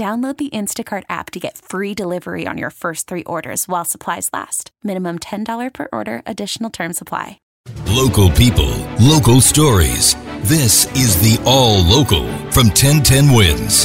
Download the Instacart app to get free delivery on your first three orders while supplies last. Minimum $10 per order, additional term supply. Local people, local stories. This is the All Local from 1010 Wins.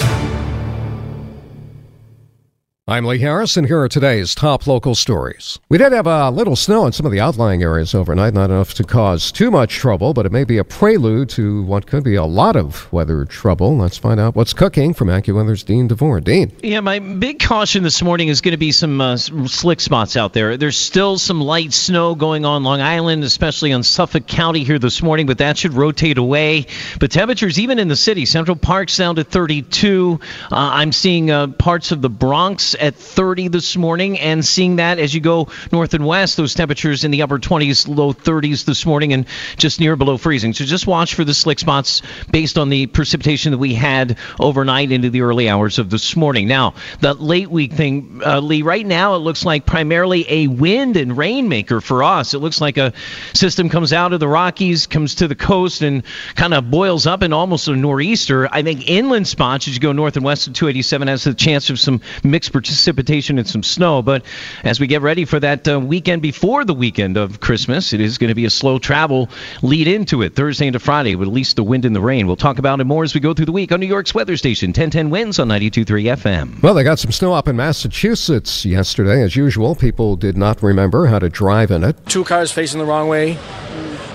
I'm Lee Harris, and here are today's top local stories. We did have a little snow in some of the outlying areas overnight, not enough to cause too much trouble, but it may be a prelude to what could be a lot of weather trouble. Let's find out what's cooking from AccuWeather's Dean DeVore. Dean. Yeah, my big caution this morning is going to be some, uh, slick spots out there. There's still some light snow going on Long Island, especially on Suffolk County here this morning, but that should rotate away. But temperatures, even in the city, Central Park's down to 32. Uh, I'm seeing uh, parts of the Bronx at 30 this morning, and seeing that as you go north and west, those temperatures in the upper 20s, low 30s this morning, and just near below freezing. So just watch for the slick spots based on the precipitation that we had overnight into the early hours of this morning. Now, the late week thing, uh, Lee, right now it looks like primarily a wind and rain maker for us. It looks like a system comes out of the Rockies, comes to the coast, and kind of boils up in almost a nor'easter. I think inland spots as you go north and west of 287 has the chance of some mixed precipitation and some snow. But as we get ready for that uh, weekend before the weekend of Christmas, it is going to be a slow travel lead into it Thursday into Friday with at least the wind and the rain. We'll talk about it more as we go through the week on New York's weather station 1010 Wins on 92.3 FM. Well, they got some snow up in Massachusetts yesterday. As usual, people did not remember how to drive in it. Two cars facing the wrong way,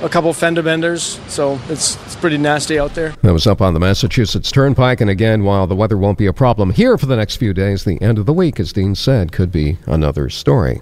a couple fender benders, so it's, it's pretty nasty out there. That was up on the Massachusetts Turnpike. And again, while the weather won't be a problem here for the next few days, the end of the week, as Dean said, could be another story.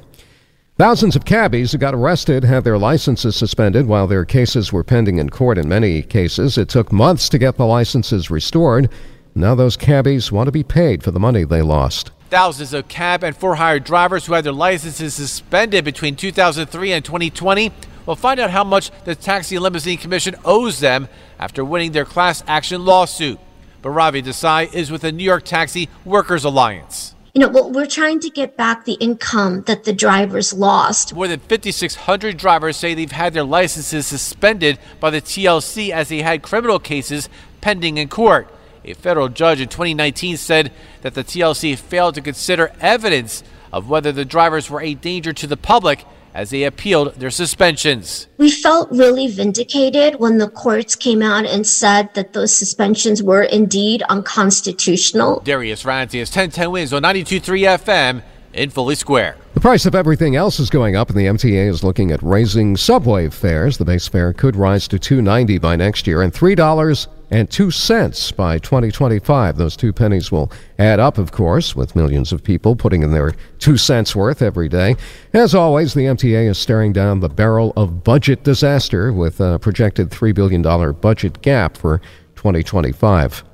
Thousands of cabbies who got arrested had their licenses suspended while their cases were pending in court. In many cases, it took months to get the licenses restored. Now those cabbies want to be paid for the money they lost. Thousands of cab and for hire drivers who had their licenses suspended between 2003 and 2020 will find out how much the Taxi and Limousine Commission owes them after winning their class action lawsuit. Bhairavi Desai is with the New York Taxi Workers Alliance. You know, well, we're trying to get back the income that the drivers lost. More than 5,600 drivers say they've had their licenses suspended by the TLC as they had criminal cases pending in court. A federal judge in 2019 said that the TLC failed to consider evidence of whether the drivers were a danger to the public as they appealed their suspensions. We felt really vindicated when the courts came out and said that those suspensions were indeed unconstitutional. Darius Rantius, 1010 wins on 92.3 FM in Foley Square. The price of everything else is going up, and the MTA is looking at raising subway fares. The base fare could rise to $2.90 by next year and $3 and two cents by 2025. Those two pennies will add up, of course, with millions of people putting in their two cents worth every day. As always, the MTA is staring down the barrel of budget disaster with a projected $3 billion budget gap for 2025.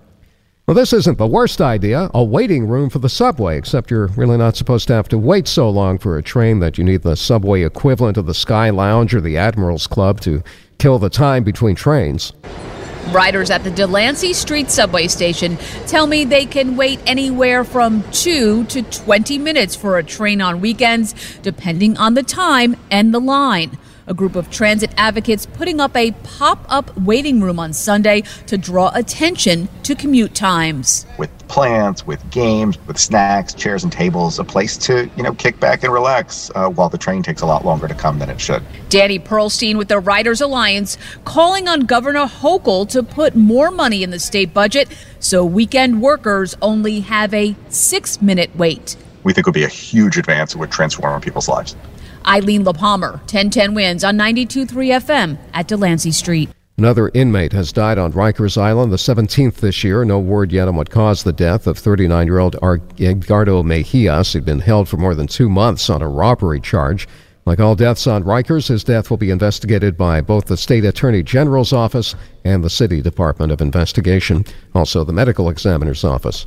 Well, this isn't the worst idea a waiting room for the subway, except you're really not supposed to have to wait so long for a train that you need the subway equivalent of the Sky Lounge or the Admirals Club to kill the time between trains. Riders at the Delancey Street subway station tell me they can wait anywhere from 2 to 20 minutes for a train on weekends, depending on the time and the line. A group of transit advocates putting up a pop up waiting room on Sunday to draw attention to commute times. With plants, with games, with snacks, chairs, and tables, a place to, you know, kick back and relax uh, while the train takes a lot longer to come than it should. Danny Pearlstein with the Riders Alliance calling on Governor Hochul to put more money in the state budget so weekend workers only have a six minute wait. We think would be a huge advance. It would transform people's lives. Eileen Lehpamer, 1010 wins on 92.3 FM at Delancey Street. Another inmate has died on Rikers Island, the 17th this year. No word yet on what caused the death of 39 year old Edgardo Mejias. He'd been held for more than two months on a robbery charge. Like all deaths on Rikers, his death will be investigated by both the State Attorney General's office and the City Department of Investigation, also the Medical Examiner's office.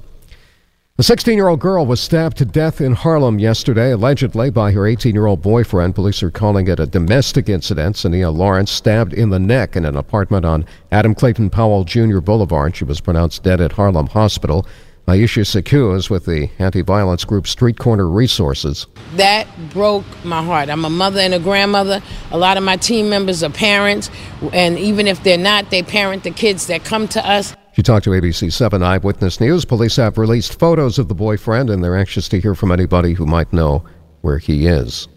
A 16 year old girl was stabbed to death in Harlem yesterday, allegedly by her 18 year old boyfriend. Police are calling it a domestic incident. Sania Lawrence stabbed in the neck in an apartment on Adam Clayton Powell Jr. Boulevard. She was pronounced dead at Harlem Hospital. Iesha Sekou is with the anti violence group Street Corner Resources. That broke my heart. I'm a mother and a grandmother. A lot of my team members are parents, and even if they're not, they parent the kids that come to us. She talked to ABC 7 Eyewitness News. Police have released photos of the boyfriend, and they're anxious to hear from anybody who might know where he is.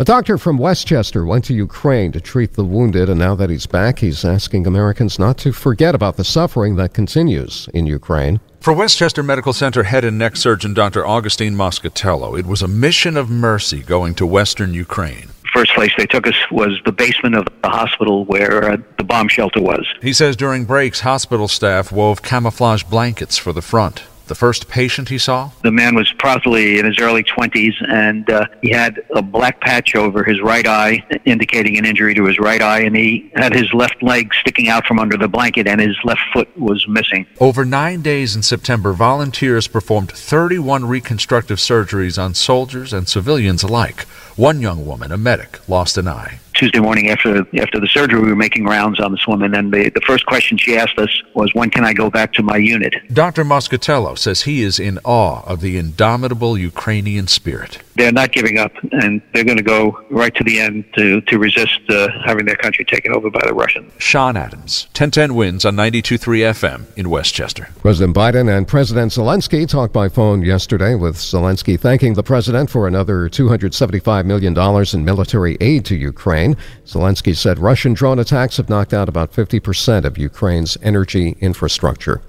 A doctor from Westchester went to Ukraine to treat the wounded, and now that he's back, he's asking Americans not to forget about the suffering that continues in Ukraine. For Westchester Medical Center head and neck surgeon Dr. Augustine Moscatello, it was a mission of mercy going to western Ukraine first place they took us was the basement of the hospital where uh, the bomb shelter was. He says during breaks, hospital staff wove camouflage blankets for the front the first patient he saw? The man was probably in his early 20s, and uh, he had a black patch over his right eye, indicating an injury to his right eye, and he had his left leg sticking out from under the blanket, and his left foot was missing. Over nine days in September, volunteers performed 31 reconstructive surgeries on soldiers and civilians alike. One young woman, a medic, lost an eye. Tuesday morning after after the surgery, we were making rounds on this woman, and the, the first question she asked us was, "When can I go back to my unit?" Dr. Moscatello says he is in awe of the indomitable Ukrainian spirit. They're not giving up, and they're going to go right to the end to to resist uh, having their country taken over by the Russians. Sean Adams, 1010 wins on 92.3 FM in Westchester. President Biden and President Zelensky talked by phone yesterday, with Zelensky thanking the president for another $275 million in military aid to Ukraine. Ukraine. Zelensky said Russian drone attacks have knocked out about 50% of Ukraine's energy infrastructure.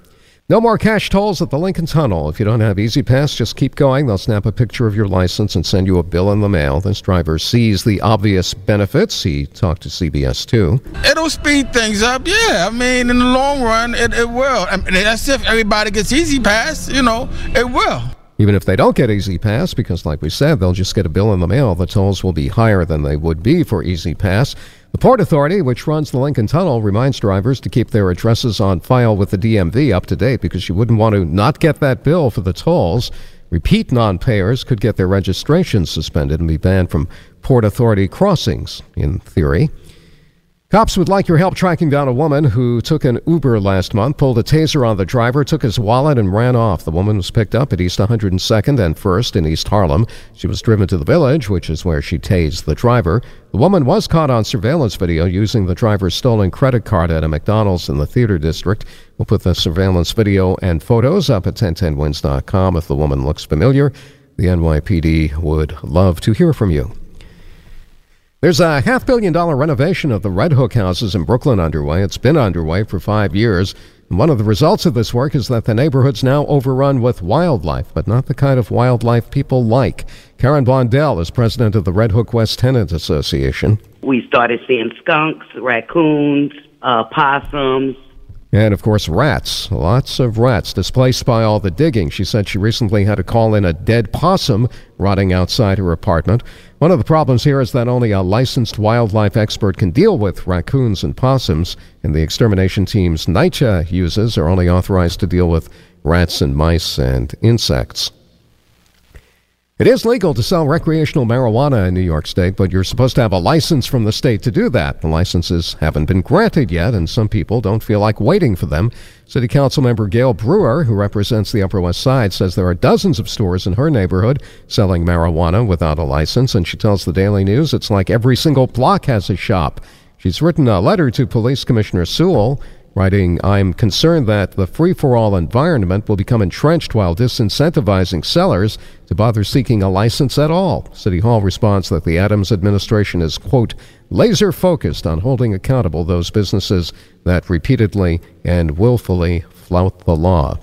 No more cash tolls at the Lincoln Tunnel. If you don't have E-ZPass, just keep going. They'll snap a picture of your license and send you a bill in the mail. This driver sees the obvious benefits. He talked to CBS 2. It'll speed things up, yeah. I mean, in the long run, it, it will. I mean, that's if everybody gets E-ZPass, you know, it will. Even if they don't get E-ZPass, because like we said, they'll just get a bill in the mail, the tolls will be higher than they would be for E-ZPass. The Port Authority, which runs the Lincoln Tunnel, reminds drivers to keep their addresses on file with the DMV up to date because you wouldn't want to not get that bill for the tolls. Repeat non payers could get their registrations suspended and be banned from Port Authority crossings, in theory. Cops would like your help tracking down a woman who took an Uber last month, pulled a taser on the driver, took his wallet, and ran off. The woman was picked up at East 102nd and 1st in East Harlem. She was driven to the village, which is where she tased the driver. The woman was caught on surveillance video using the driver's stolen credit card at a McDonald's in the theater district. We'll put the surveillance video and photos up at 1010wins.com if the woman looks familiar. The NYPD would love to hear from you. There's a half billion dollar renovation of the Red Hook houses in Brooklyn underway. It's been underway for five years. And one of the results of this work is that the neighborhood's now overrun with wildlife, but not the kind of wildlife people like. Karen Blondel is president of the Red Hook West Tenant Association. We started seeing skunks, raccoons, uh, possums, and of course, rats. Lots of rats displaced by all the digging. She said she recently had to call in a dead possum rotting outside her apartment. One of the problems here is that only a licensed wildlife expert can deal with raccoons and possums, and the extermination teams NYCHA uses are only authorized to deal with rats and mice and insects. It is legal to sell recreational marijuana in New York State, but you're supposed to have a license from the state to do that. The licenses haven't been granted yet, and some people don't feel like waiting for them. City Council member Gale Brewer, who represents the Upper West Side, says there are dozens of stores in her neighborhood selling marijuana without a license, and she tells the Daily News it's like every single block has a shop. She's written a letter to Police Commissioner Sewell writing, I'm concerned that the free for all environment will become entrenched while disincentivizing sellers to bother seeking a license at all. City Hall responds that the Adams administration is, quote, laser focused on holding accountable those businesses that repeatedly and willfully flout the law.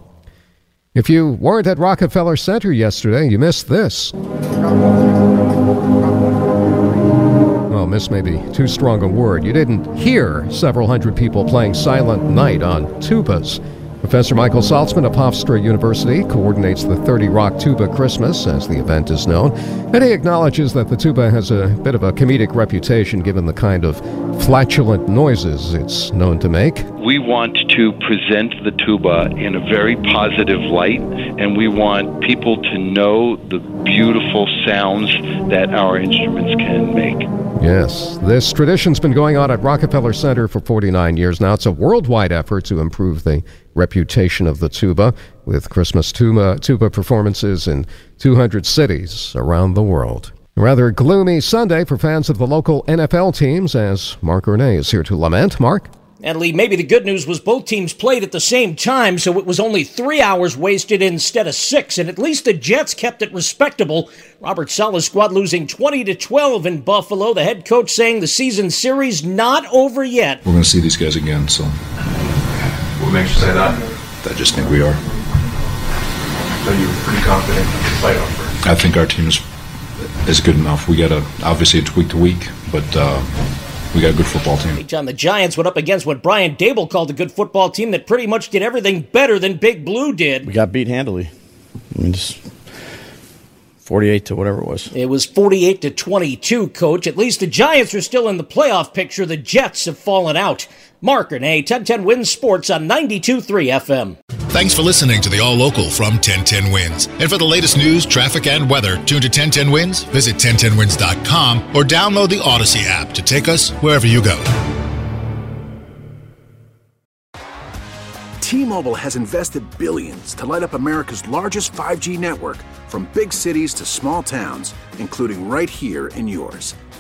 If you weren't at Rockefeller Center yesterday, you missed this. Miss may be too strong a word. You didn't hear several hundred people playing Silent Night on tubas. Professor Michael Saltzman of Hofstra University coordinates the 30 Rock Tuba Christmas, as the event is known, and he acknowledges that the tuba has a bit of a comedic reputation given the kind of flatulent noises it's known to make. We want to present the tuba in a very positive light, and we want people to know the beautiful sounds that our instruments can make. Yes, this tradition's been going on at Rockefeller Center for 49 years now. It's a worldwide effort to improve the reputation of the tuba, with Christmas tuba, tuba performances in 200 cities around the world. Rather gloomy Sunday for fans of the local NFL teams, as Mark Ernay is here to lament. Mark? And Lee, maybe the good news was both teams played at the same time, so it was only three hours wasted instead of six, and at least the Jets kept it respectable. Robert Saleh's squad losing 20 to 12 in Buffalo. The head coach saying the season series not over yet. We're going to see these guys again, so. What makes you say that? I just think we are. So you're pretty confident in the playoff I think our team is, is good enough. We got to obviously it's week to week, but. Uh, we got a good football team. John, the Giants went up against what Brian Daboll called a good football team that pretty much did everything better than Big Blue did. We got beat handily. I mean, just 48 to whatever it was. It was 48 to 22, coach. At least the Giants are still in the playoff picture. The Jets have fallen out. Mark Ernay 1010 Wins Sports on 92.3 FM. Thanks for listening to the All Local from 1010 Wins. And for the latest news, traffic, and weather, tune to 1010 Wins, visit 1010wins.com, or download the Odyssey app to take us wherever you go. T-Mobile has invested billions to light up America's largest 5G network from big cities to small towns, including right here in yours.